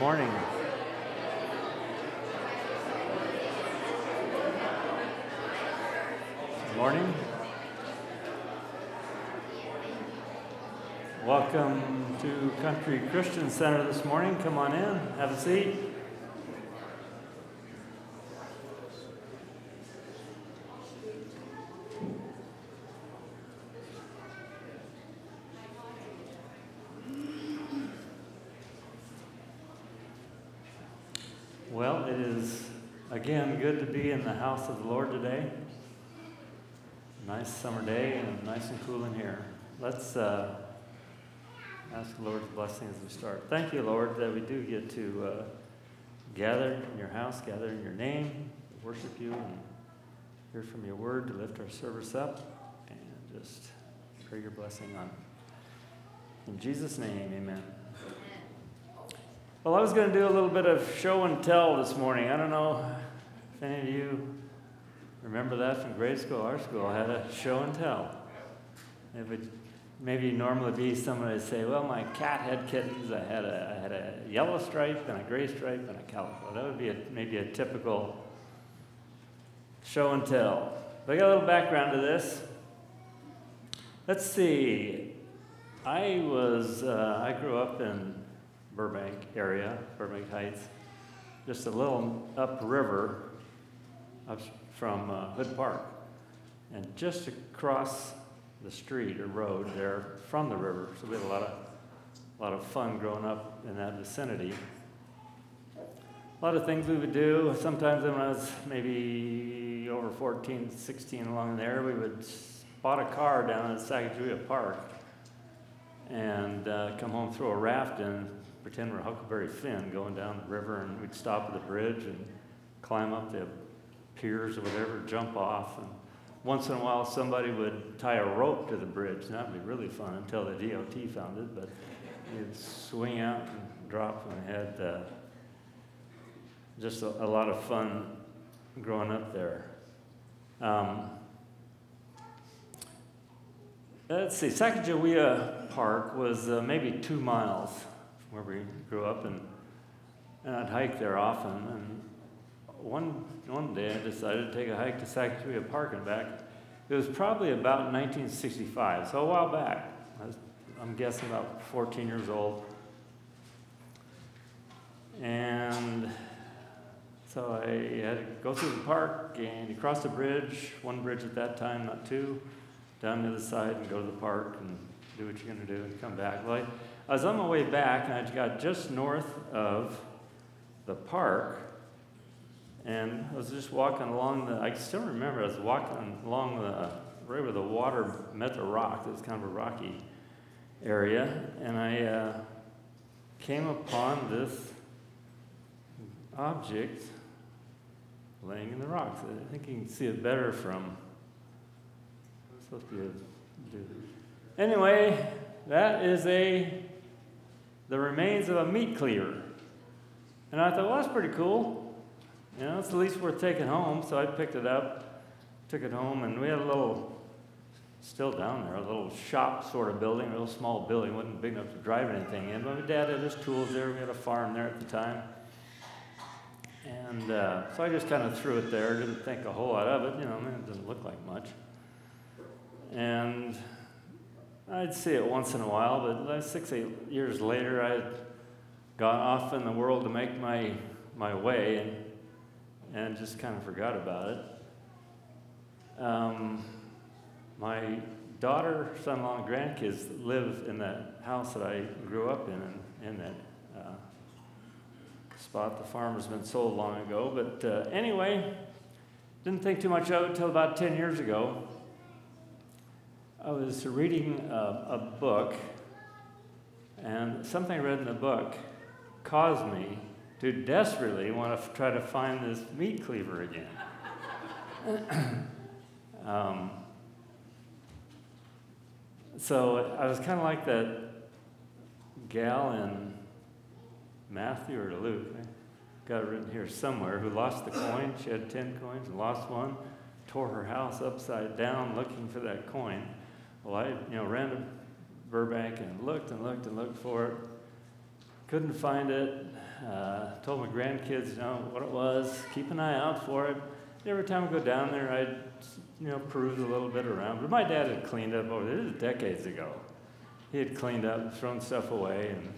morning. Good morning. Welcome to Country Christian Center this morning. Come on in, have a seat. Well, it is again good to be in the house of the Lord today. Nice summer day and nice and cool in here. Let's uh, ask the Lord's blessing as we start. Thank you, Lord, that we do get to uh, gather in your house, gather in your name, worship you, and hear from your word to lift our service up and just pray your blessing on it. In Jesus' name, amen. Well, I was going to do a little bit of show and tell this morning. I don't know if any of you remember that from grade school. Our school had a show and tell. It would maybe normally be someone would say, "Well, my cat had kittens. I had a, I had a yellow stripe and a gray stripe and a calico." That would be a, maybe a typical show and tell. But I got a little background to this. Let's see. I was uh, I grew up in Burbank area, Burbank Heights, just a little upriver up from uh, Hood Park. And just across the street or road there from the river. So we had a lot of, a lot of fun growing up in that vicinity. A lot of things we would do. Sometimes when I was maybe over 14, 16 along there, we would spot a car down at Sacagawea Park and uh, come home, throw a raft and pretend we're Huckleberry Finn going down the river, and we'd stop at the bridge and climb up the piers or whatever, jump off. And once in a while, somebody would tie a rope to the bridge, and that would be really fun until the DOT found it. But you'd swing out and drop, and had uh, just a, a, lot of fun growing up there. Um, let's see, Sacagawea Park was uh, maybe two miles from where we grew up, and, and I'd hike there often. And one, one day I decided to take a hike to Sacagawea Park and back. It was probably about 1965, so a while back. I was, I'm guessing about 14 years old. And so I had to go through the park and you cross the bridge, one bridge at that time, not two, down to the other side and go to the park and do what you're going to do and come back. Well, I, I was on my way back, and I got just north of the park, and I was just walking along the. I still remember I was walking along the right where the water met the rock. It was kind of a rocky area, and I uh, came upon this object laying in the rocks. I think you can see it better from. It's supposed to be a. Anyway, that is a the remains of a meat cleaver. And I thought, well, that's pretty cool. You know, it's the least worth taking home. So I picked it up, took it home, and we had a little, still down there, a little shop sort of building, a little small building. wasn't big enough to drive anything in. But my dad had his tools there. We had a farm there at the time. And uh, so I just kind of threw it there. Didn't think a whole lot of it. You know, I mean, it doesn't look like much. And I'd see it once in a while, but six, eight years later, I'd gone off in the world to make my, my way and, and just kind of forgot about it. Um, my daughter, son in law, and grandkids live in that house that I grew up in, in, in that uh, spot. The farm has been sold long ago. But uh, anyway, didn't think too much of it until about 10 years ago. I was reading a, a, book, and something I read in the book caused me to desperately want to f- try to find this meat cleaver again. um, so I was kind of like that gal in Matthew or Luke, I got it written here somewhere, who lost the coin. She had 10 coins and lost one, tore her house upside down looking for that coin. Well, I, you know, ran to Burbank and looked and looked and looked for it. couldn't find it. Uh, told my grandkids, you know, what it was. Keep an eye out for it. Every time I go down there, I'd, you know, peruse a little bit around. But my dad had cleaned up over there. Decades ago. He had cleaned up, thrown stuff away, and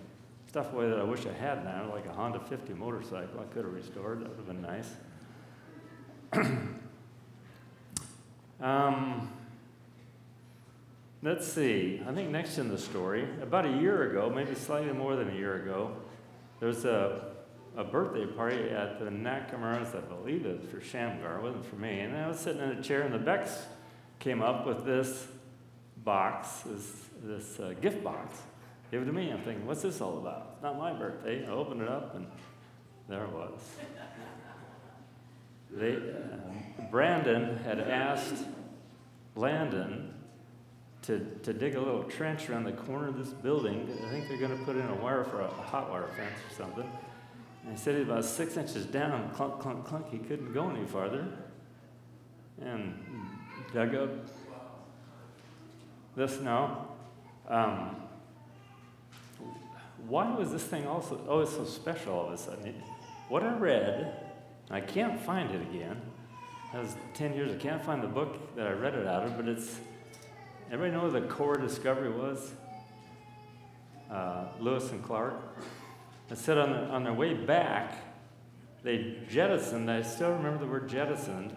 stuff away that I wish I had now, like a Honda 50 motorcycle. I could have restored. That would have been nice. um, let's see. I think next in the story, about a year ago, maybe slightly more than a year ago, there was a, a birthday party at the Nakamura's, I believe it was for Shamgar. It wasn't for me. And I was sitting in a chair, and the Becks came up with this box, this, this uh, gift box. Gave it to me. I'm thinking, what's this all about? It's not my birthday. I opened it up, and there it was. They, uh, Brandon had asked Landon to, to dig a little trench around the corner of this building. I think they're going to put in a wire for a, a hot wire fence or something. And he said he's about six inches down, clunk, clunk, clunk. He couldn't go any farther. And dug up this now. Um, why was this thing also always so special all of a sudden? What I read, I can't find it again. That was 10 years, I can't find the book that I read it out of, but it's Everybody know what the Corps Discovery was? Uh, Lewis and Clark. I said on, the, on their way back, they jettisoned, I still remember the word jettisoned,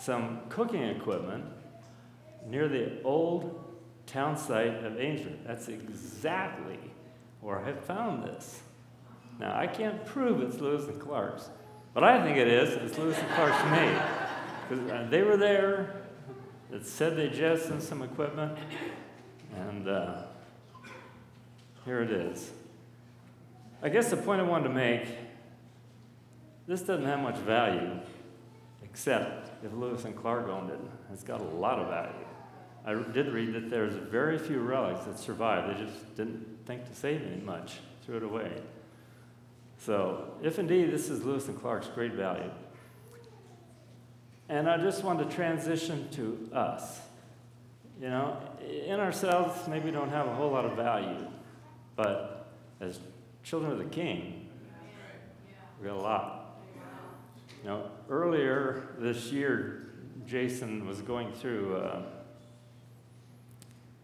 some cooking equipment near the old town site of Ainsworth. That's exactly where I found this. Now, I can't prove it's Lewis and Clark's, but I think it is. It's Lewis and Clark's made. Because uh, they were there, that said they jettisoned some equipment, and uh, here it is. I guess the point I wanted to make this doesn't have much value, except if Lewis and Clark owned it. It's got a lot of value. I did read that there's very few relics that survived. They just didn't think to save any much, threw it away. So, if indeed this is Lewis and Clark's great value, and I just want to transition to us. You know, in ourselves, maybe don't have a whole lot of value, but as children of the King, we got a lot. You know, earlier this year, Jason was going through uh,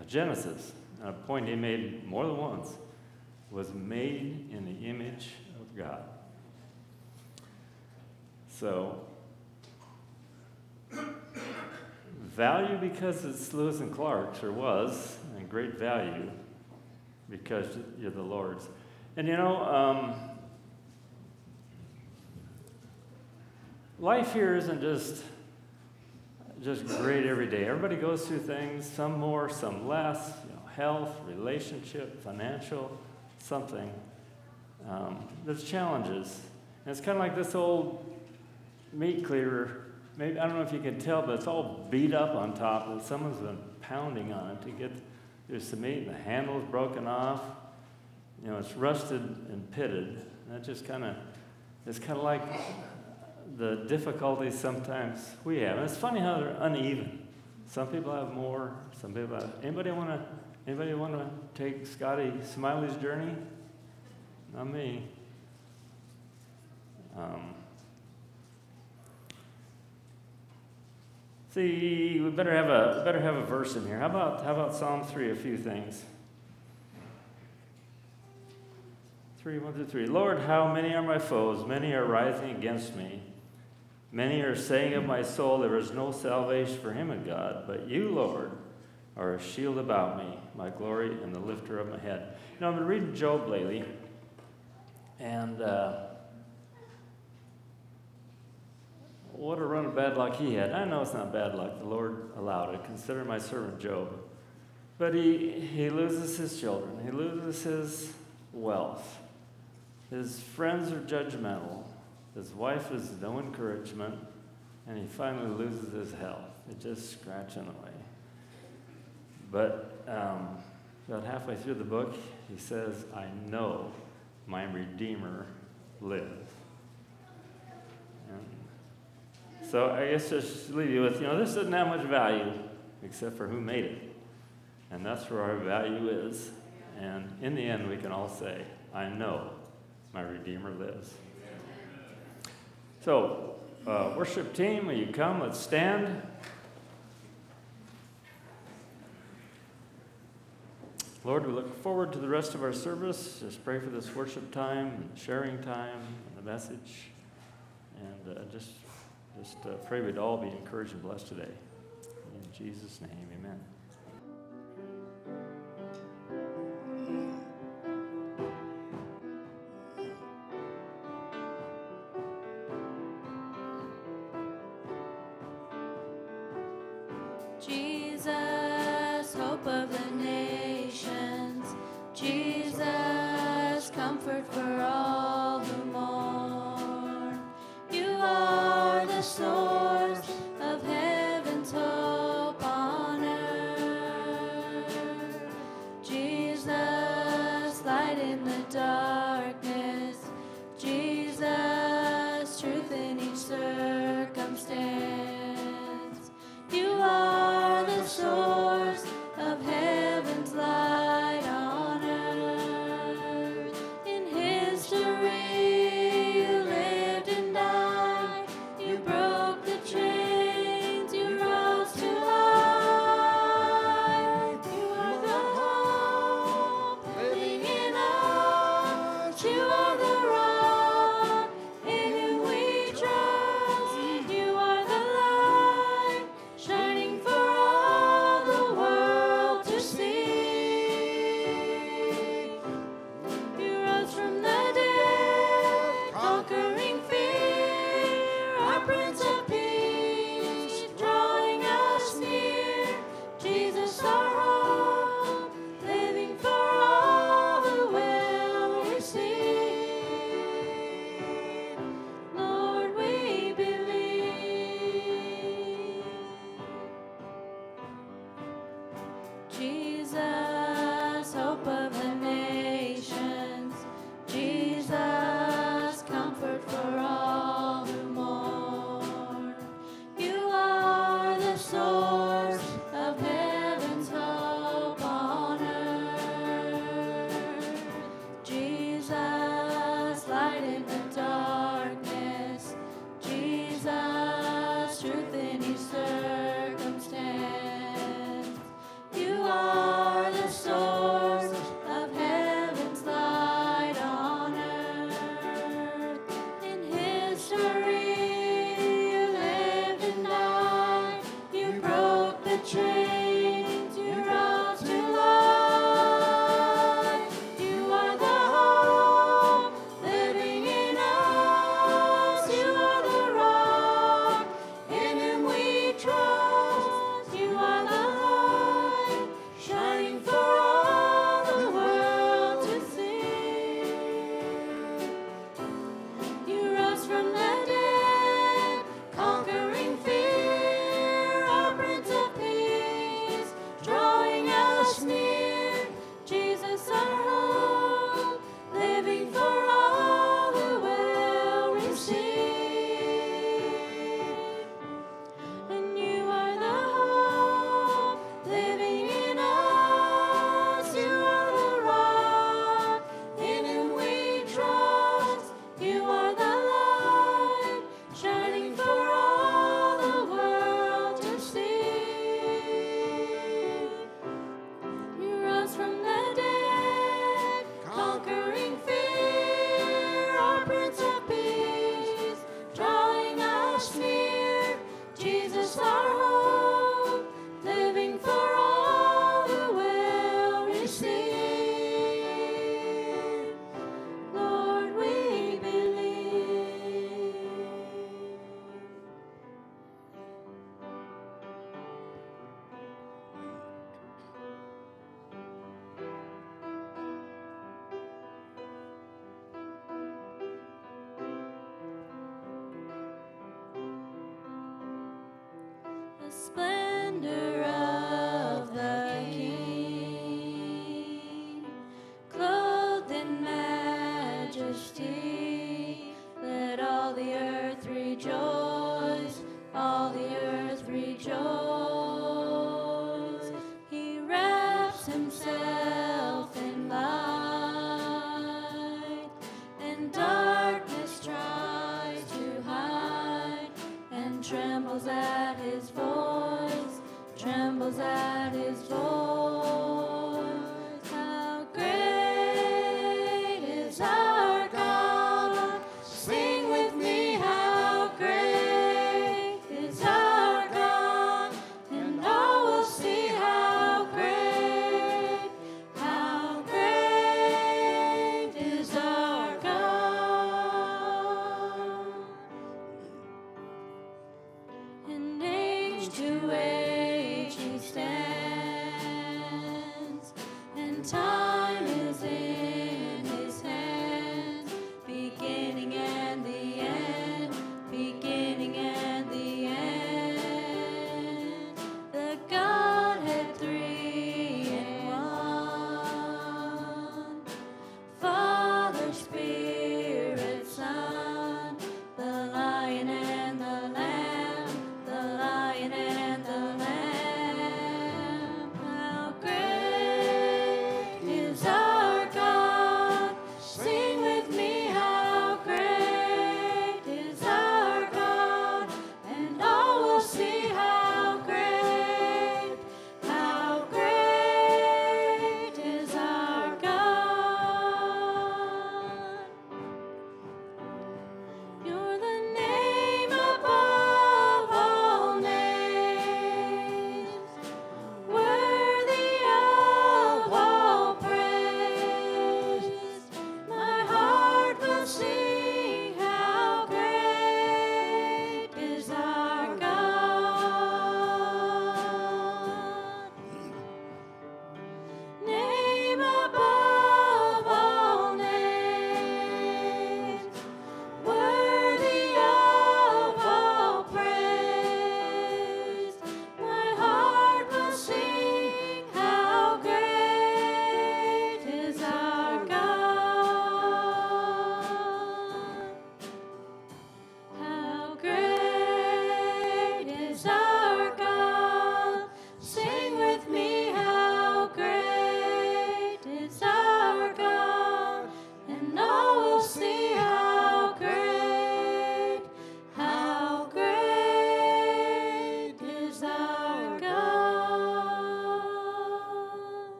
a Genesis, and a point he made more than once was made in the image of God. So value because it's Lewis and Clark's, or was, and great value because you're the Lord's. And you know, um, life here isn't just just great every day. Everybody goes through things, some more, some less. You know, health, relationship, financial, something. Um, there's challenges, and it's kind of like this old meat cleaver maybe, I don't know if you can tell, but it's all beat up on top. And someone's been pounding on it to get there's some meat, and the handle's broken off. You know, it's rusted and pitted. That just kind of, it's kind of like the difficulties sometimes we have. And it's funny how they're uneven. Some people have more. Some people have. Anybody want to? Anybody want to take Scotty Smiley's journey? Not me. Um, See, we better have a better have a verse in here. How about how about Psalm three? A few things. Three, one through three. Lord, how many are my foes? Many are rising against me. Many are saying of my soul, There is no salvation for him in God. But you, Lord, are a shield about me, my glory, and the lifter of my head. You know, I've been reading Job lately, and uh, what a run of bad luck he had. I know it's not bad luck. The Lord allowed it. Consider my servant Job. But he, he loses his children, he loses his wealth. His friends are judgmental. His wife is no encouragement. And he finally loses his health. It's just scratching away. But um, about halfway through the book, he says, I know my Redeemer lives. So I guess just leave you with, you know, this doesn't have much value except for who made it. And that's where our value is. And in the end, we can all say, I know my Redeemer lives. So, uh, worship team, will you come? Let's stand. Lord, we look forward to the rest of our service. Just pray for this worship time, sharing time, and the message. And uh, just, just uh, pray we'd all be encouraged and blessed today. In Jesus' name, amen.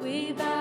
We bow.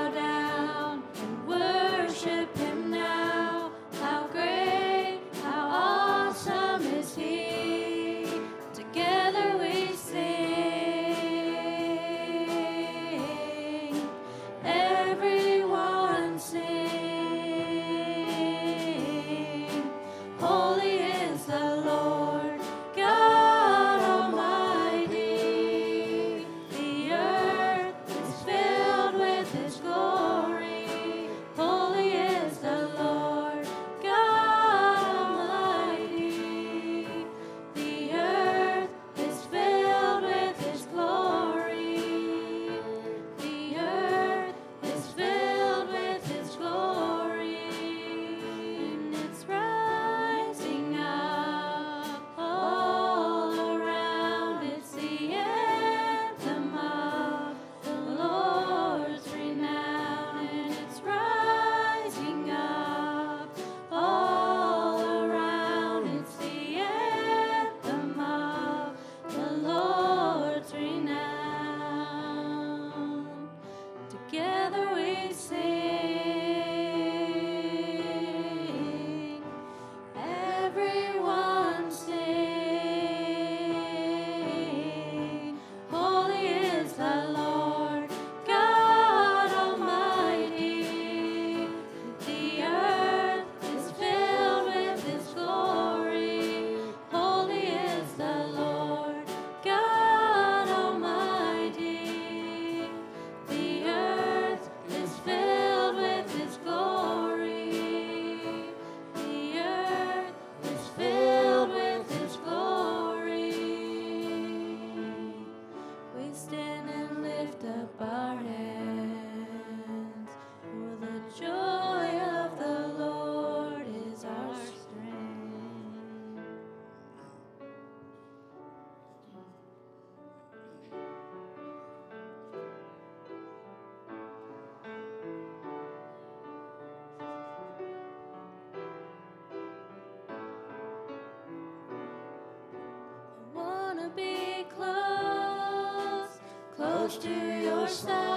Ashes.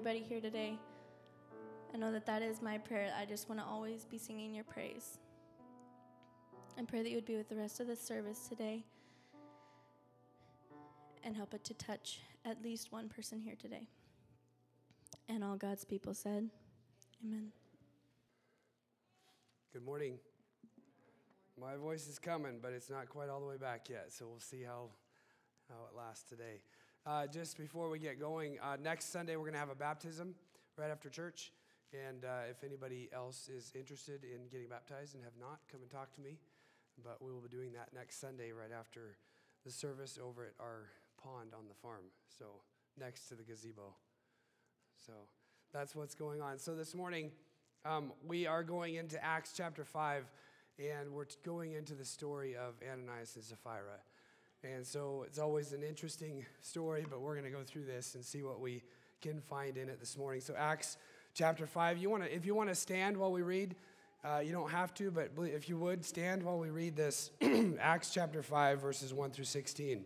Everybody here today. I know that that is my prayer. I just want to always be singing your praise. I pray that you would be with the rest of the service today and help it to touch at least one person here today. And all God's people said, Amen. Good morning. My voice is coming, but it's not quite all the way back yet, so we'll see how, how it lasts today. Uh, just before we get going, uh, next Sunday we're going to have a baptism right after church. And uh, if anybody else is interested in getting baptized and have not, come and talk to me. But we will be doing that next Sunday right after the service over at our pond on the farm. So next to the gazebo. So that's what's going on. So this morning um, we are going into Acts chapter 5, and we're going into the story of Ananias and Sapphira. And so it's always an interesting story, but we're going to go through this and see what we can find in it this morning. So Acts chapter 5, you want to if you want to stand while we read, uh, you don't have to, but if you would stand while we read this Acts chapter 5 verses 1 through 16. It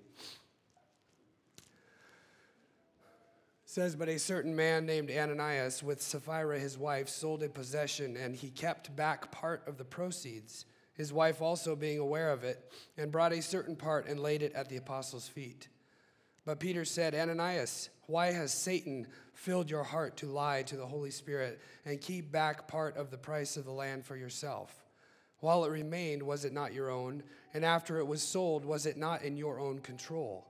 says, But a certain man named Ananias, with Sapphira his wife, sold a possession, and he kept back part of the proceeds his wife also being aware of it, and brought a certain part and laid it at the apostles' feet. But Peter said, Ananias, why has Satan filled your heart to lie to the Holy Spirit and keep back part of the price of the land for yourself? While it remained, was it not your own? And after it was sold, was it not in your own control?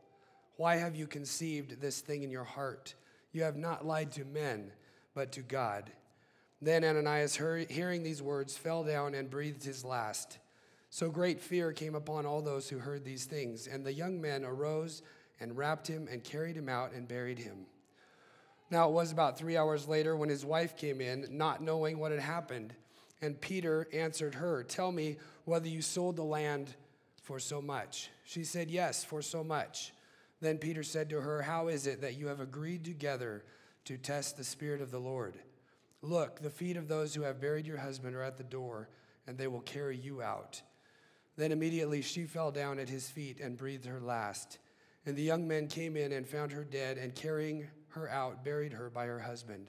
Why have you conceived this thing in your heart? You have not lied to men, but to God. Then Ananias, hearing these words, fell down and breathed his last. So great fear came upon all those who heard these things. And the young men arose and wrapped him and carried him out and buried him. Now it was about three hours later when his wife came in, not knowing what had happened. And Peter answered her, Tell me whether you sold the land for so much. She said, Yes, for so much. Then Peter said to her, How is it that you have agreed together to test the Spirit of the Lord? Look, the feet of those who have buried your husband are at the door, and they will carry you out. Then immediately she fell down at his feet and breathed her last. And the young men came in and found her dead, and carrying her out, buried her by her husband.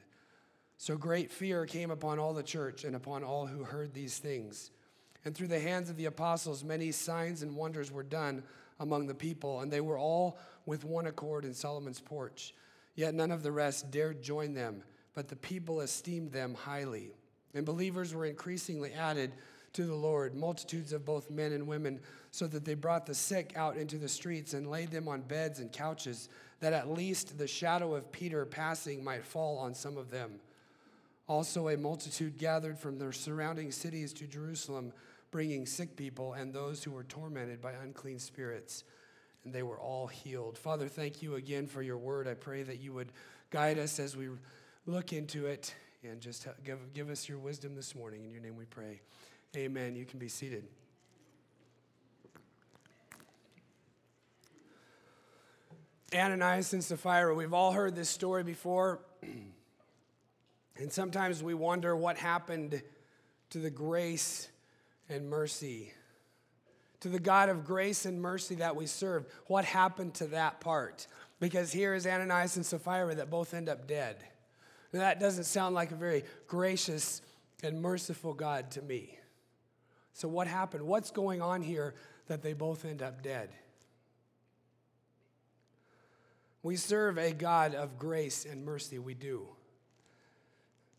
So great fear came upon all the church and upon all who heard these things. And through the hands of the apostles, many signs and wonders were done among the people, and they were all with one accord in Solomon's porch. Yet none of the rest dared join them but the people esteemed them highly. And believers were increasingly added to the Lord, multitudes of both men and women, so that they brought the sick out into the streets and laid them on beds and couches, that at least the shadow of Peter passing might fall on some of them. Also, a multitude gathered from the surrounding cities to Jerusalem, bringing sick people and those who were tormented by unclean spirits, and they were all healed. Father, thank you again for your word. I pray that you would guide us as we look into it and just give, give us your wisdom this morning. In your name we pray. Amen. You can be seated. Ananias and Sapphira, we've all heard this story before. and sometimes we wonder what happened to the grace and mercy, to the God of grace and mercy that we serve. What happened to that part? Because here is Ananias and Sapphira that both end up dead. That doesn't sound like a very gracious and merciful God to me. So, what happened? What's going on here that they both end up dead? We serve a God of grace and mercy, we do.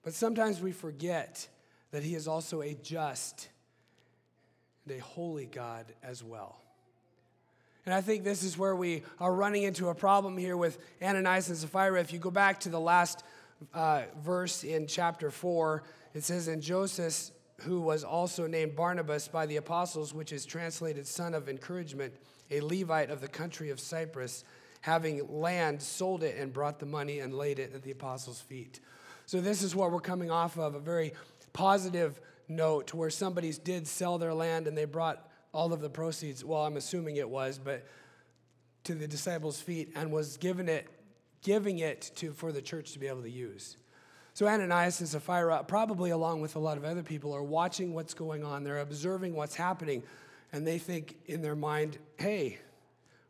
But sometimes we forget that He is also a just and a holy God as well. And I think this is where we are running into a problem here with Ananias and Sapphira. If you go back to the last uh, verse in chapter 4, it says, And Joseph, who was also named Barnabas by the apostles, which is translated son of encouragement, a Levite of the country of Cyprus, having land, sold it and brought the money and laid it at the apostles' feet. So, this is what we're coming off of a very positive note where somebody did sell their land and they brought all of the proceeds, well, I'm assuming it was, but to the disciples' feet and was given it, giving it to, for the church to be able to use. So Ananias and Sapphira, probably along with a lot of other people, are watching what's going on. They're observing what's happening, and they think in their mind, hey,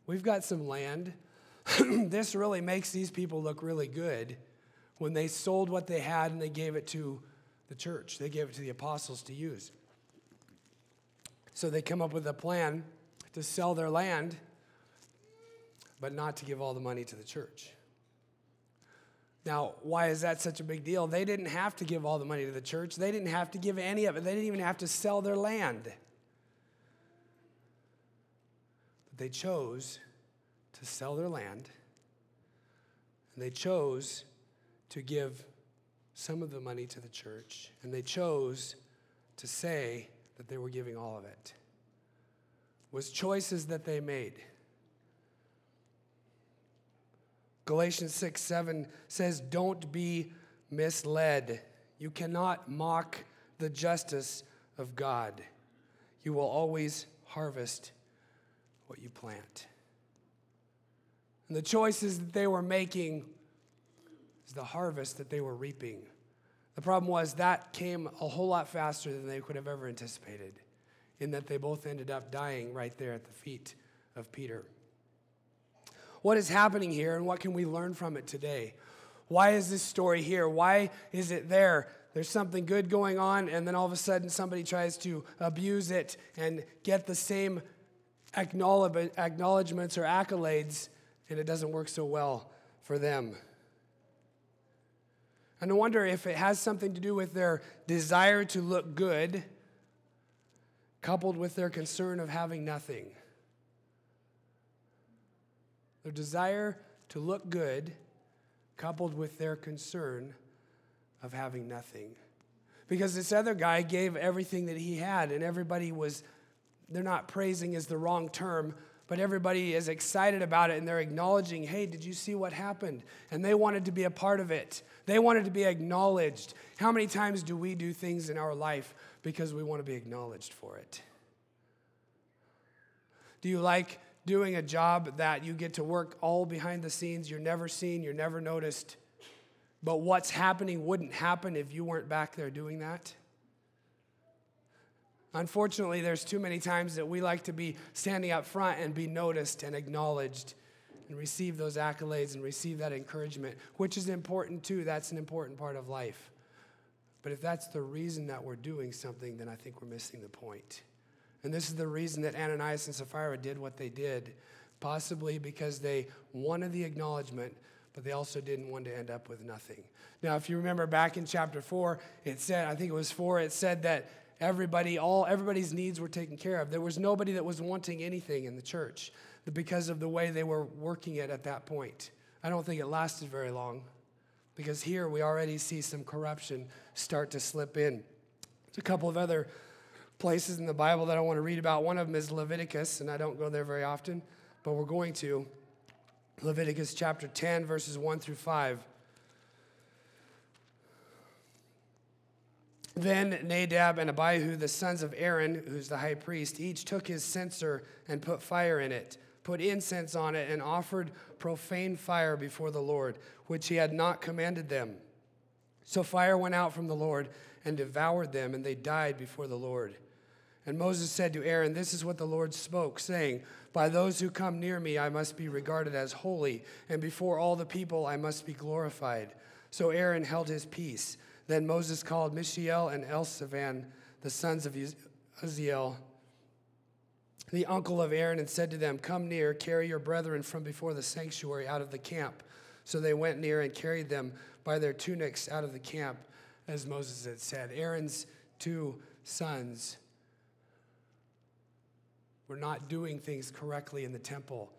we've got some land. this really makes these people look really good when they sold what they had and they gave it to the church. They gave it to the apostles to use. So they come up with a plan to sell their land, but not to give all the money to the church. Now, why is that such a big deal? They didn't have to give all the money to the church. They didn't have to give any of it. They didn't even have to sell their land. But they chose to sell their land, and they chose to give some of the money to the church, and they chose to say that they were giving all of it. was choices that they made. Galatians 6 7 says, Don't be misled. You cannot mock the justice of God. You will always harvest what you plant. And the choices that they were making is the harvest that they were reaping. The problem was that came a whole lot faster than they could have ever anticipated, in that they both ended up dying right there at the feet of Peter. What is happening here and what can we learn from it today? Why is this story here? Why is it there? There's something good going on, and then all of a sudden somebody tries to abuse it and get the same acknowledgments or accolades, and it doesn't work so well for them. And I wonder if it has something to do with their desire to look good, coupled with their concern of having nothing. Their desire to look good, coupled with their concern of having nothing. Because this other guy gave everything that he had, and everybody was, they're not praising is the wrong term, but everybody is excited about it and they're acknowledging, hey, did you see what happened? And they wanted to be a part of it. They wanted to be acknowledged. How many times do we do things in our life because we want to be acknowledged for it? Do you like doing a job that you get to work all behind the scenes. You're never seen, you're never noticed. But what's happening wouldn't happen if you weren't back there doing that. Unfortunately, there's too many times that we like to be standing up front and be noticed and acknowledged and receive those accolades and receive that encouragement, which is important too. That's an important part of life. But if that's the reason that we're doing something, then I think we're missing the point. And this is the reason that Ananias and Sapphira did what they did, possibly because they wanted the acknowledgement, but they also didn't want to end up with nothing. Now, if you remember back in chapter 4, it said, I think it was 4, it said that everybody, all everybody's needs were taken care of. There was nobody that was wanting anything in the church because of the way they were working it at that point. I don't think it lasted very long because here we already see some corruption start to slip in. There's a couple of other places in the Bible that I want to read about. One of them is Leviticus, and I don't go there very often, but we're going to. Leviticus chapter 10, verses 1 through 5. Then Nadab and Abihu, the sons of Aaron, who's the high priest, each took his censer and put fire in it, put incense on it, and offered profane fire before the Lord, which he had not commanded them. So fire went out from the Lord and devoured them, and they died before the Lord. And Moses said to Aaron, This is what the Lord spoke, saying, By those who come near me I must be regarded as holy, and before all the people I must be glorified. So Aaron held his peace. Then Moses called Mishael and Elzaphan, the sons of Uzziel, the uncle of Aaron, and said to them, Come near, carry your brethren from before the sanctuary out of the camp. So they went near and carried them by their tunics out of the camp, as Moses had said. Aaron's two sons were not doing things correctly in the temple.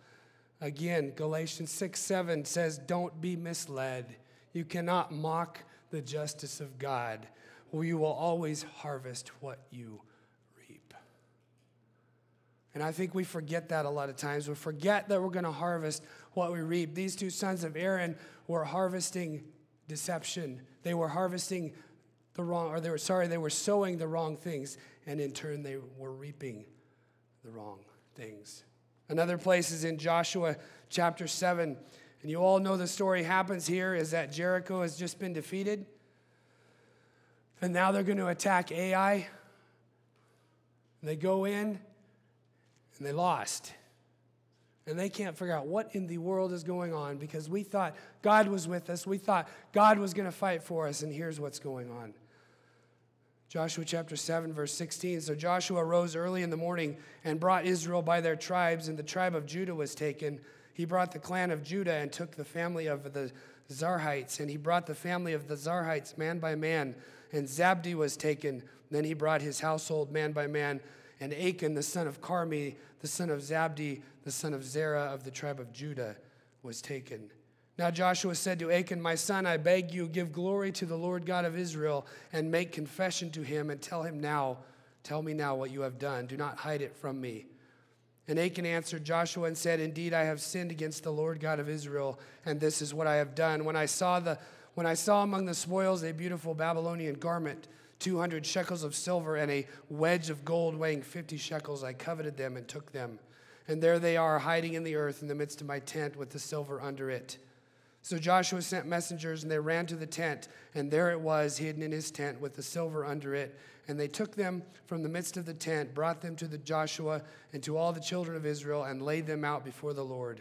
Again, Galatians 6 7 says, Don't be misled. You cannot mock the justice of God, you will always harvest what you reap. And I think we forget that a lot of times. We forget that we're going to harvest what we reap. These two sons of Aaron were harvesting deception. They were harvesting the wrong, or they were, sorry, they were sowing the wrong things, and in turn they were reaping the wrong things. Another place is in Joshua chapter 7. And you all know the story happens here is that Jericho has just been defeated. And now they're going to attack Ai. And they go in and they lost. And they can't figure out what in the world is going on because we thought God was with us. We thought God was going to fight for us. And here's what's going on. Joshua chapter 7, verse 16. So Joshua rose early in the morning and brought Israel by their tribes, and the tribe of Judah was taken he brought the clan of Judah and took the family of the Zarhites, and he brought the family of the Zarhites man by man, and Zabdi was taken. Then he brought his household man by man, and Achan, the son of Carmi, the son of Zabdi, the son of Zerah of the tribe of Judah, was taken. Now Joshua said to Achan, My son, I beg you, give glory to the Lord God of Israel, and make confession to him, and tell him now, tell me now what you have done. Do not hide it from me. And Achan answered Joshua and said, Indeed, I have sinned against the Lord God of Israel, and this is what I have done. When I saw, the, when I saw among the spoils a beautiful Babylonian garment, 200 shekels of silver, and a wedge of gold weighing 50 shekels, I coveted them and took them. And there they are, hiding in the earth in the midst of my tent with the silver under it. So Joshua sent messengers, and they ran to the tent, and there it was, hidden in his tent with the silver under it. And they took them from the midst of the tent, brought them to the Joshua and to all the children of Israel, and laid them out before the Lord.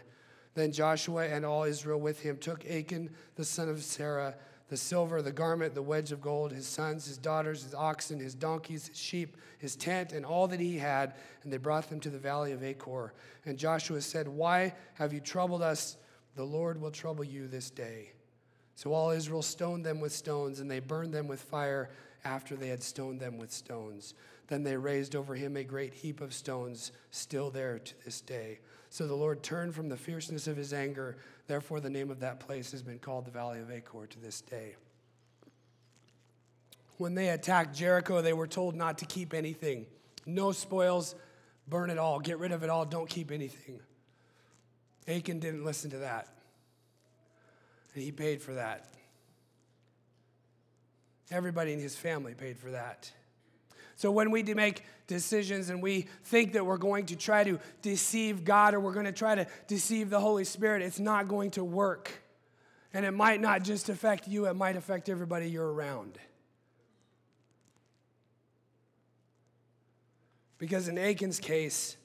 Then Joshua and all Israel with him took Achan the son of Zerah, the silver, the garment, the wedge of gold, his sons, his daughters, his oxen, his donkeys, his sheep, his tent, and all that he had, and they brought them to the valley of Achor. And Joshua said, Why have you troubled us? The Lord will trouble you this day. So all Israel stoned them with stones, and they burned them with fire after they had stoned them with stones. Then they raised over him a great heap of stones, still there to this day. So the Lord turned from the fierceness of his anger. Therefore, the name of that place has been called the Valley of Achor to this day. When they attacked Jericho, they were told not to keep anything. No spoils, burn it all, get rid of it all, don't keep anything. Achan didn't listen to that. And he paid for that. Everybody in his family paid for that. So when we make decisions and we think that we're going to try to deceive God or we're going to try to deceive the Holy Spirit, it's not going to work. And it might not just affect you, it might affect everybody you're around. Because in Achan's case,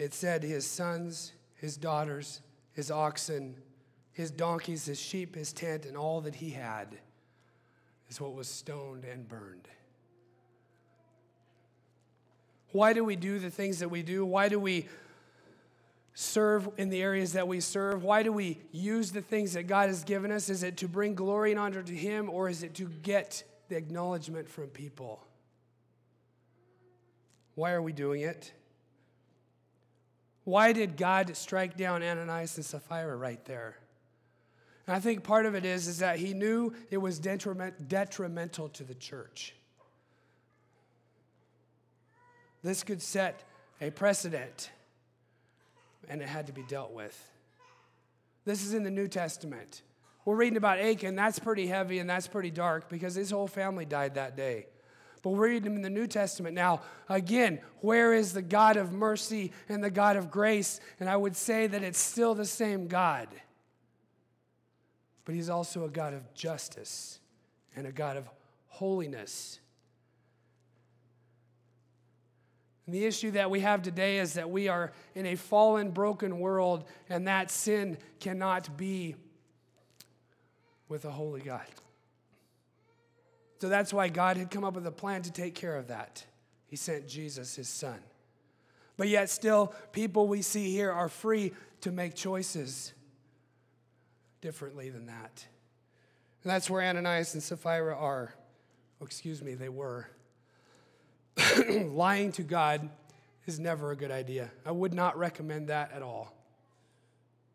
it said his sons, his daughters, his oxen, his donkeys, his sheep, his tent, and all that he had is what was stoned and burned. Why do we do the things that we do? Why do we serve in the areas that we serve? Why do we use the things that God has given us? Is it to bring glory and honor to Him, or is it to get the acknowledgement from people? Why are we doing it? Why did God strike down Ananias and Sapphira right there? And I think part of it is, is that he knew it was detriment, detrimental to the church. This could set a precedent, and it had to be dealt with. This is in the New Testament. We're reading about Achan. That's pretty heavy and that's pretty dark because his whole family died that day. But we're reading them in the New Testament now. Again, where is the God of mercy and the God of grace? And I would say that it's still the same God. But he's also a God of justice and a God of holiness. And the issue that we have today is that we are in a fallen, broken world, and that sin cannot be with a holy God. So that's why God had come up with a plan to take care of that. He sent Jesus, his son. But yet, still, people we see here are free to make choices differently than that. And that's where Ananias and Sapphira are. Oh, excuse me, they were. Lying to God is never a good idea. I would not recommend that at all.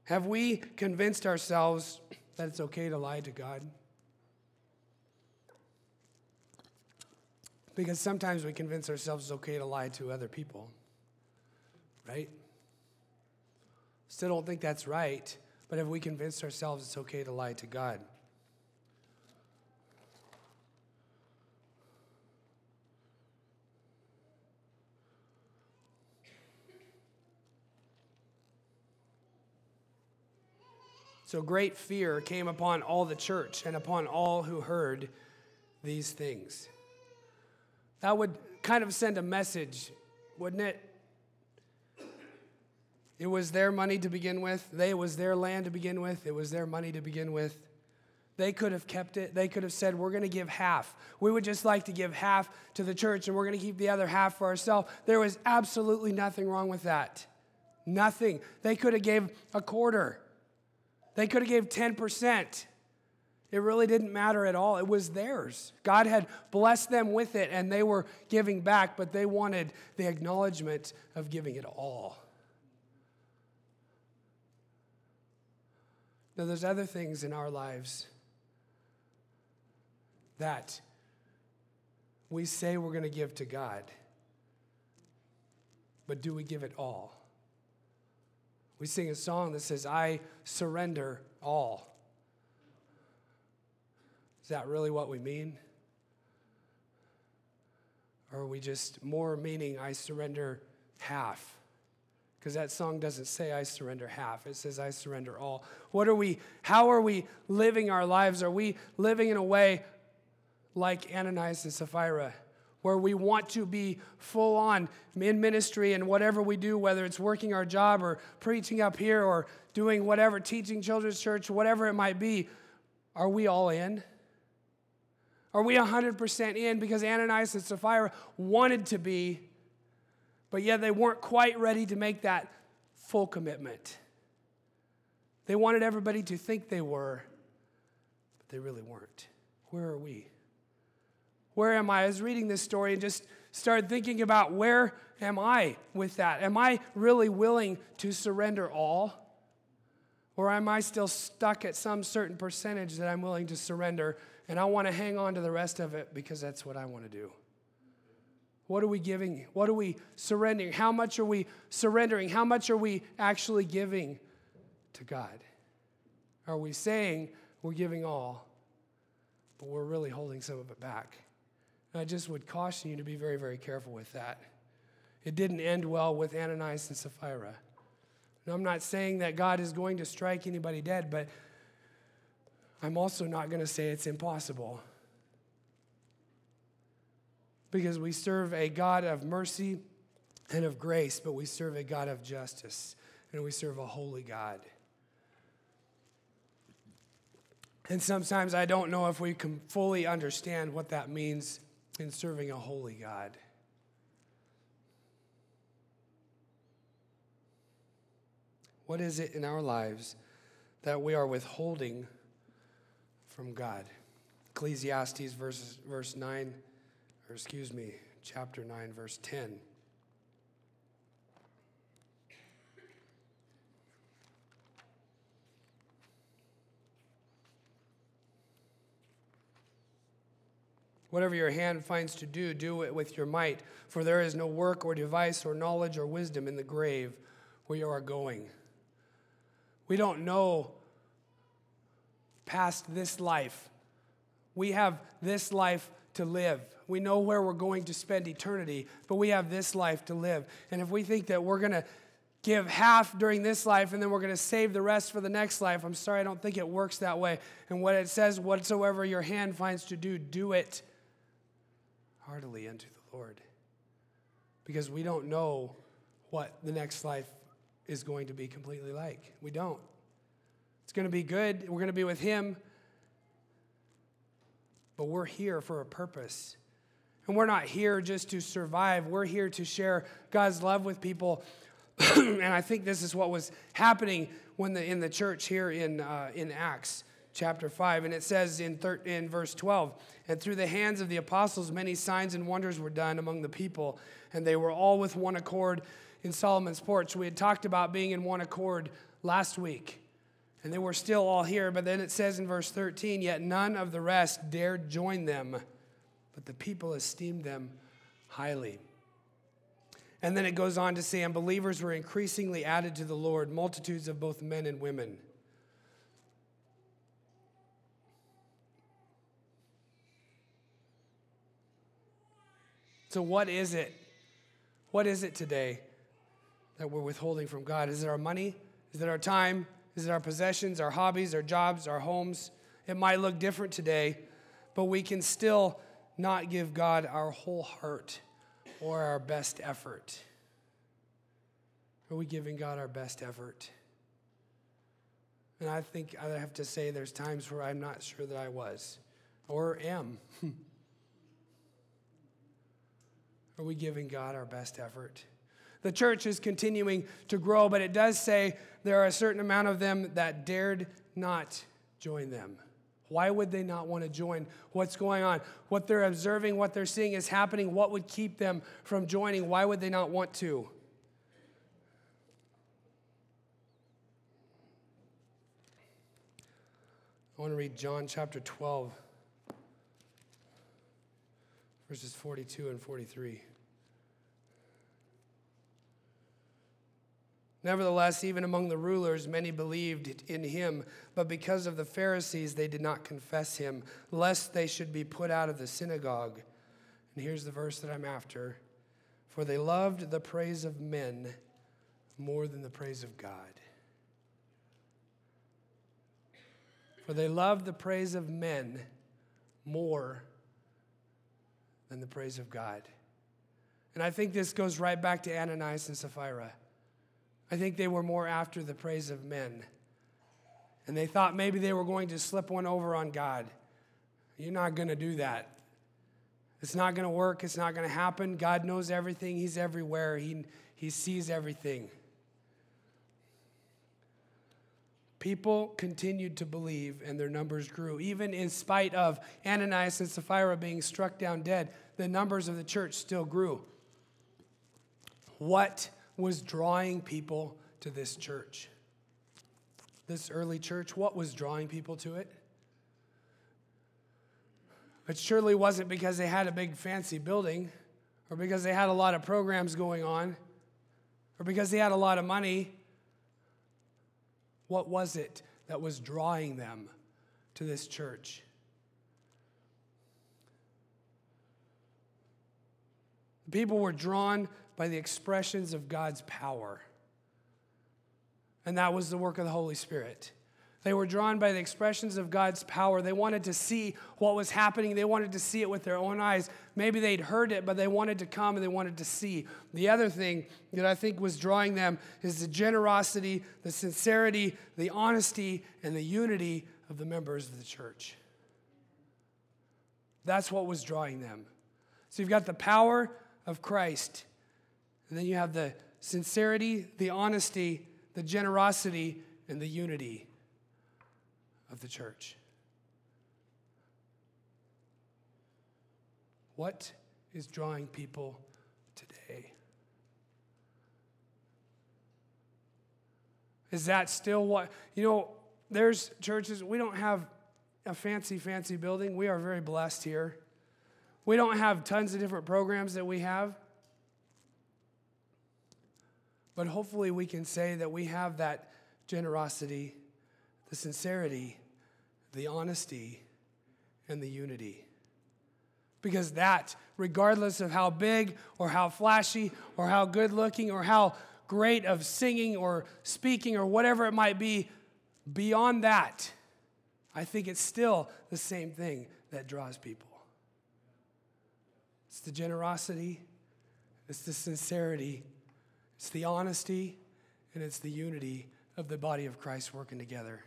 Have we convinced ourselves that it's okay to lie to God? Because sometimes we convince ourselves it's okay to lie to other people, right? Still don't think that's right, but have we convinced ourselves it's okay to lie to God? So great fear came upon all the church and upon all who heard these things. That would kind of send a message, wouldn't it? It was their money to begin with. They, it was their land to begin with. It was their money to begin with. They could have kept it. They could have said, We're going to give half. We would just like to give half to the church and we're going to keep the other half for ourselves. There was absolutely nothing wrong with that. Nothing. They could have gave a quarter. They could have gave 10%. It really didn't matter at all. It was theirs. God had blessed them with it and they were giving back, but they wanted the acknowledgement of giving it all. Now, there's other things in our lives that we say we're going to give to God, but do we give it all? We sing a song that says, I surrender all. Is that really what we mean? Or are we just more meaning, I surrender half? Because that song doesn't say I surrender half, it says I surrender all. What are we, how are we living our lives? Are we living in a way like Ananias and Sapphira? where we want to be full on in ministry and whatever we do, whether it's working our job or preaching up here or doing whatever, teaching children's church, whatever it might be, are we all in? Are we 100% in? Because Ananias and Sapphira wanted to be, but yet they weren't quite ready to make that full commitment. They wanted everybody to think they were, but they really weren't. Where are we? Where am I? I was reading this story and just started thinking about where am I with that? Am I really willing to surrender all? Or am I still stuck at some certain percentage that I'm willing to surrender and I want to hang on to the rest of it because that's what I want to do? What are we giving? What are we surrendering? How much are we surrendering? How much are we actually giving to God? Are we saying we're giving all, but we're really holding some of it back? And I just would caution you to be very, very careful with that. It didn't end well with Ananias and Sapphira. And I'm not saying that God is going to strike anybody dead, but I'm also not going to say it's impossible. Because we serve a God of mercy and of grace, but we serve a God of justice, and we serve a holy God. And sometimes I don't know if we can fully understand what that means in serving a holy God. What is it in our lives that we are withholding from God? Ecclesiastes verse, verse 9, or excuse me, chapter 9, verse 10. Whatever your hand finds to do, do it with your might, for there is no work or device or knowledge or wisdom in the grave where you are going. We don't know past this life. We have this life to live. We know where we're going to spend eternity, but we have this life to live. And if we think that we're going to give half during this life and then we're going to save the rest for the next life, I'm sorry, I don't think it works that way. And what it says, whatsoever your hand finds to do, do it heartily unto the Lord. Because we don't know what the next life is going to be completely like. We don't. It's going to be good. We're going to be with Him. But we're here for a purpose. And we're not here just to survive, we're here to share God's love with people. and I think this is what was happening when the, in the church here in, uh, in Acts chapter 5. And it says in, thir- in verse 12, and through the hands of the apostles, many signs and wonders were done among the people, and they were all with one accord in Solomon's porch. We had talked about being in one accord last week. And they were still all here, but then it says in verse 13, yet none of the rest dared join them, but the people esteemed them highly. And then it goes on to say, and believers were increasingly added to the Lord, multitudes of both men and women. So, what is it? What is it today that we're withholding from God? Is it our money? Is it our time? Is it our possessions, our hobbies, our jobs, our homes? It might look different today, but we can still not give God our whole heart or our best effort. Are we giving God our best effort? And I think I have to say there's times where I'm not sure that I was or am. Are we giving God our best effort? The church is continuing to grow, but it does say there are a certain amount of them that dared not join them. Why would they not want to join what's going on? What they're observing, what they're seeing is happening. What would keep them from joining? Why would they not want to? I want to read John chapter 12, verses 42 and 43. Nevertheless, even among the rulers, many believed in him, but because of the Pharisees, they did not confess him, lest they should be put out of the synagogue. And here's the verse that I'm after For they loved the praise of men more than the praise of God. For they loved the praise of men more than the praise of God. And I think this goes right back to Ananias and Sapphira. I think they were more after the praise of men. And they thought maybe they were going to slip one over on God. You're not going to do that. It's not going to work. It's not going to happen. God knows everything. He's everywhere. He, he sees everything. People continued to believe and their numbers grew. Even in spite of Ananias and Sapphira being struck down dead, the numbers of the church still grew. What was drawing people to this church? This early church, what was drawing people to it? It surely wasn't because they had a big fancy building or because they had a lot of programs going on or because they had a lot of money. What was it that was drawing them to this church? People were drawn by the expressions of God's power. And that was the work of the Holy Spirit. They were drawn by the expressions of God's power. They wanted to see what was happening. They wanted to see it with their own eyes. Maybe they'd heard it, but they wanted to come and they wanted to see. The other thing that I think was drawing them is the generosity, the sincerity, the honesty, and the unity of the members of the church. That's what was drawing them. So you've got the power of Christ and then you have the sincerity, the honesty, the generosity, and the unity of the church. What is drawing people today? Is that still what, you know, there's churches, we don't have a fancy, fancy building. We are very blessed here. We don't have tons of different programs that we have. But hopefully, we can say that we have that generosity, the sincerity, the honesty and the unity. Because that, regardless of how big or how flashy or how good looking or how great of singing or speaking or whatever it might be, beyond that, I think it's still the same thing that draws people. It's the generosity, it's the sincerity, it's the honesty, and it's the unity of the body of Christ working together.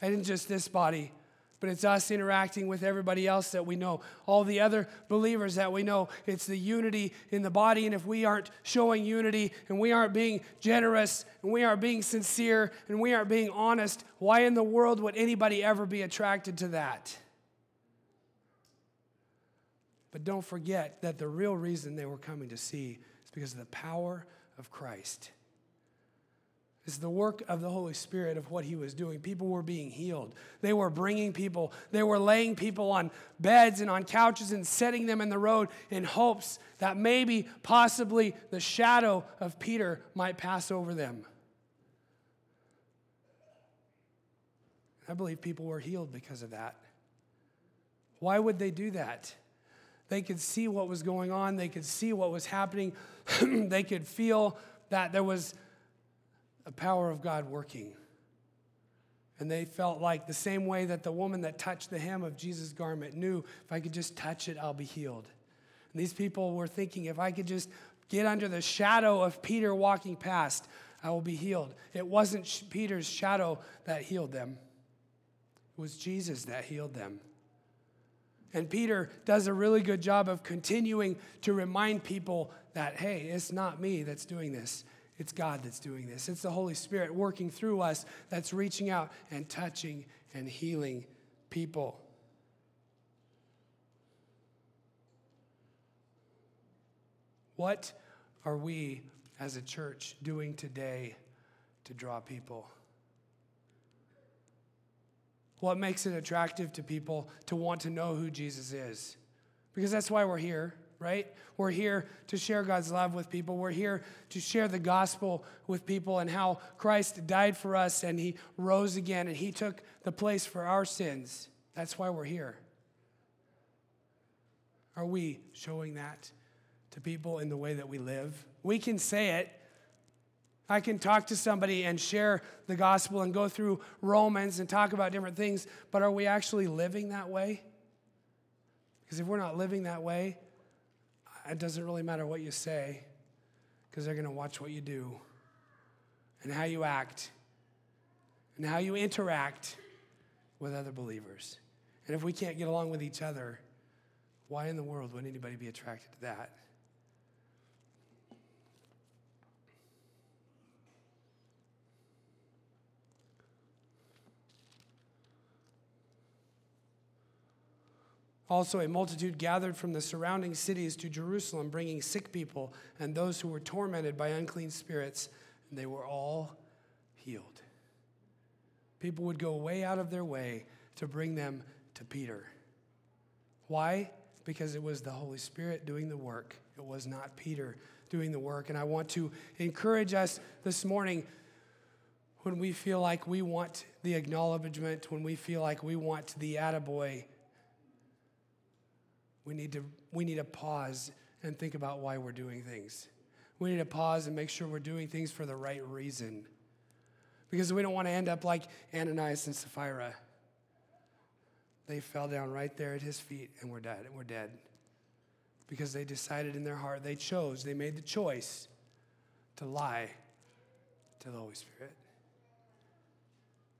And it's just this body, but it's us interacting with everybody else that we know, all the other believers that we know. It's the unity in the body. And if we aren't showing unity and we aren't being generous and we aren't being sincere and we aren't being honest, why in the world would anybody ever be attracted to that? But don't forget that the real reason they were coming to see is because of the power of Christ. It's the work of the Holy Spirit of what he was doing. People were being healed. They were bringing people, they were laying people on beds and on couches and setting them in the road in hopes that maybe, possibly, the shadow of Peter might pass over them. I believe people were healed because of that. Why would they do that? They could see what was going on, they could see what was happening, they could feel that there was a power of God working. And they felt like the same way that the woman that touched the hem of Jesus' garment knew if I could just touch it, I'll be healed. And these people were thinking, if I could just get under the shadow of Peter walking past, I will be healed. It wasn't Peter's shadow that healed them, it was Jesus that healed them. And Peter does a really good job of continuing to remind people that, hey, it's not me that's doing this. It's God that's doing this. It's the Holy Spirit working through us that's reaching out and touching and healing people. What are we as a church doing today to draw people? What makes it attractive to people to want to know who Jesus is? Because that's why we're here right? We're here to share God's love with people. We're here to share the gospel with people and how Christ died for us and he rose again and he took the place for our sins. That's why we're here. Are we showing that to people in the way that we live? We can say it. I can talk to somebody and share the gospel and go through Romans and talk about different things, but are we actually living that way? Because if we're not living that way, it doesn't really matter what you say because they're going to watch what you do and how you act and how you interact with other believers. And if we can't get along with each other, why in the world would anybody be attracted to that? Also, a multitude gathered from the surrounding cities to Jerusalem, bringing sick people and those who were tormented by unclean spirits, and they were all healed. People would go way out of their way to bring them to Peter. Why? Because it was the Holy Spirit doing the work, it was not Peter doing the work. And I want to encourage us this morning when we feel like we want the acknowledgement, when we feel like we want the attaboy we need to, we need to pause and think about why we're doing things. We need to pause and make sure we're doing things for the right reason. Because we don't want to end up like Ananias and Sapphira. They fell down right there at his feet and we're dead. And we're dead. Because they decided in their heart, they chose, they made the choice to lie to the Holy Spirit.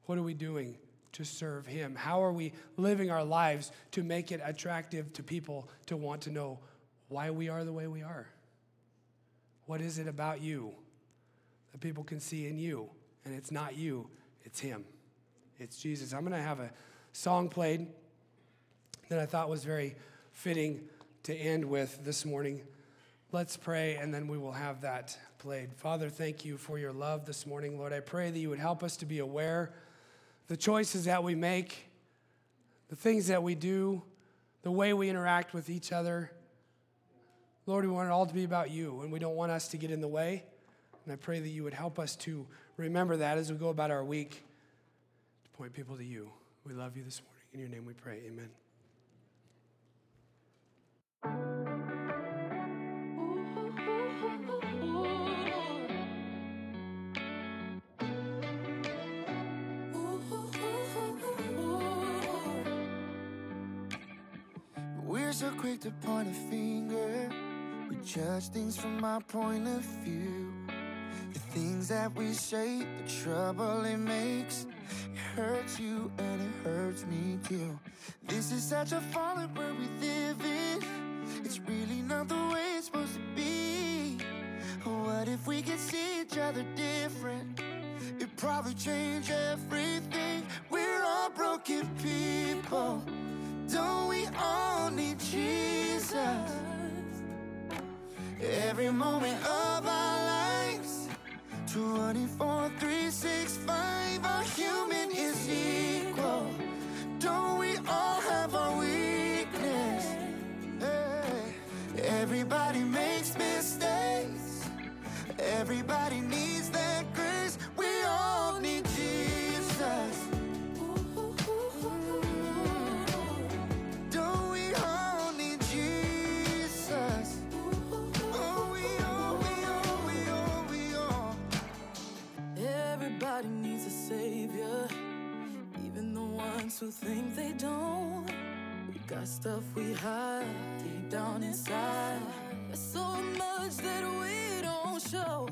What are we doing to serve Him? How are we living our lives to make it attractive to people to want to know why we are the way we are? What is it about you that people can see in you? And it's not you, it's Him. It's Jesus. I'm going to have a song played that I thought was very fitting to end with this morning. Let's pray, and then we will have that played. Father, thank you for your love this morning. Lord, I pray that you would help us to be aware the choices that we make, the things that we do, the way we interact with each other. Lord, we want it all to be about you, and we don't want us to get in the way. And I pray that you would help us to remember that as we go about our week, to point people to you. We love you this morning. In your name we pray. Amen. Quick to point a finger. We judge things from our point of view. The things that we say, the trouble it makes. It hurts you and it hurts me too. This is such a fallen world we live in. It's really not the way it's supposed to be. What if we could see each other different? It'd probably change everything. We're all broken people. Don't we all need Jesus? Every moment of our lives 24, 3, 6, 5 Our human who think they don't. We got stuff we hide deep down inside. There's so much that we don't show.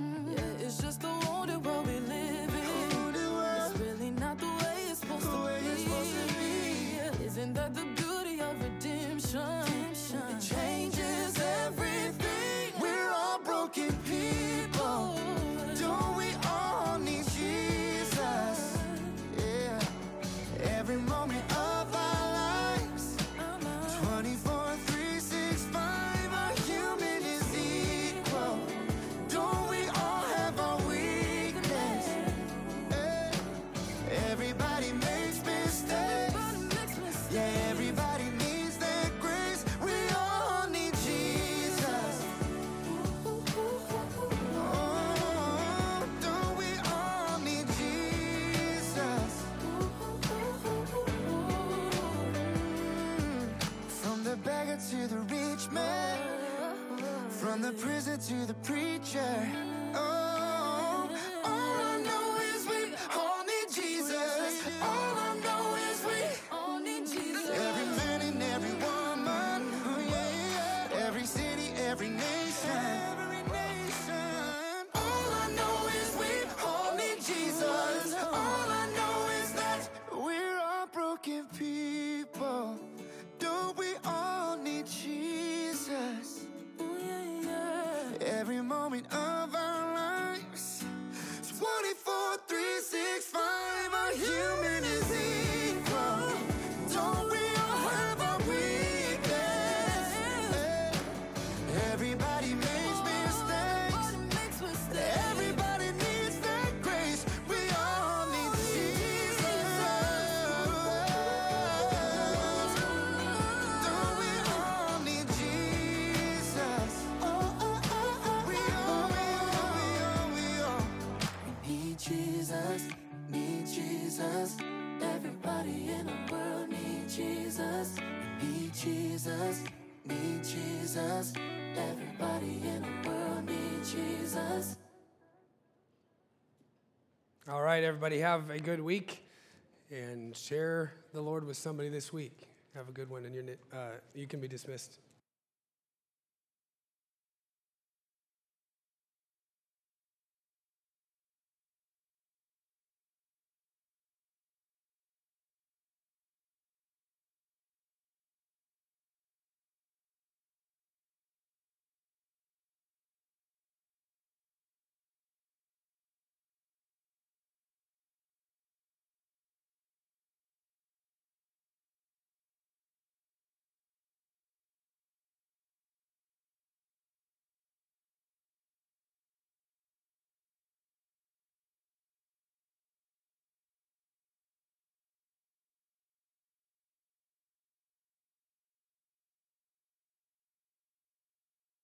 From the prison to the preacher. Jesus, need Jesus. Everybody in the world Jesus. All right, everybody, have a good week and share the Lord with somebody this week. Have a good one, and you're, uh, you can be dismissed.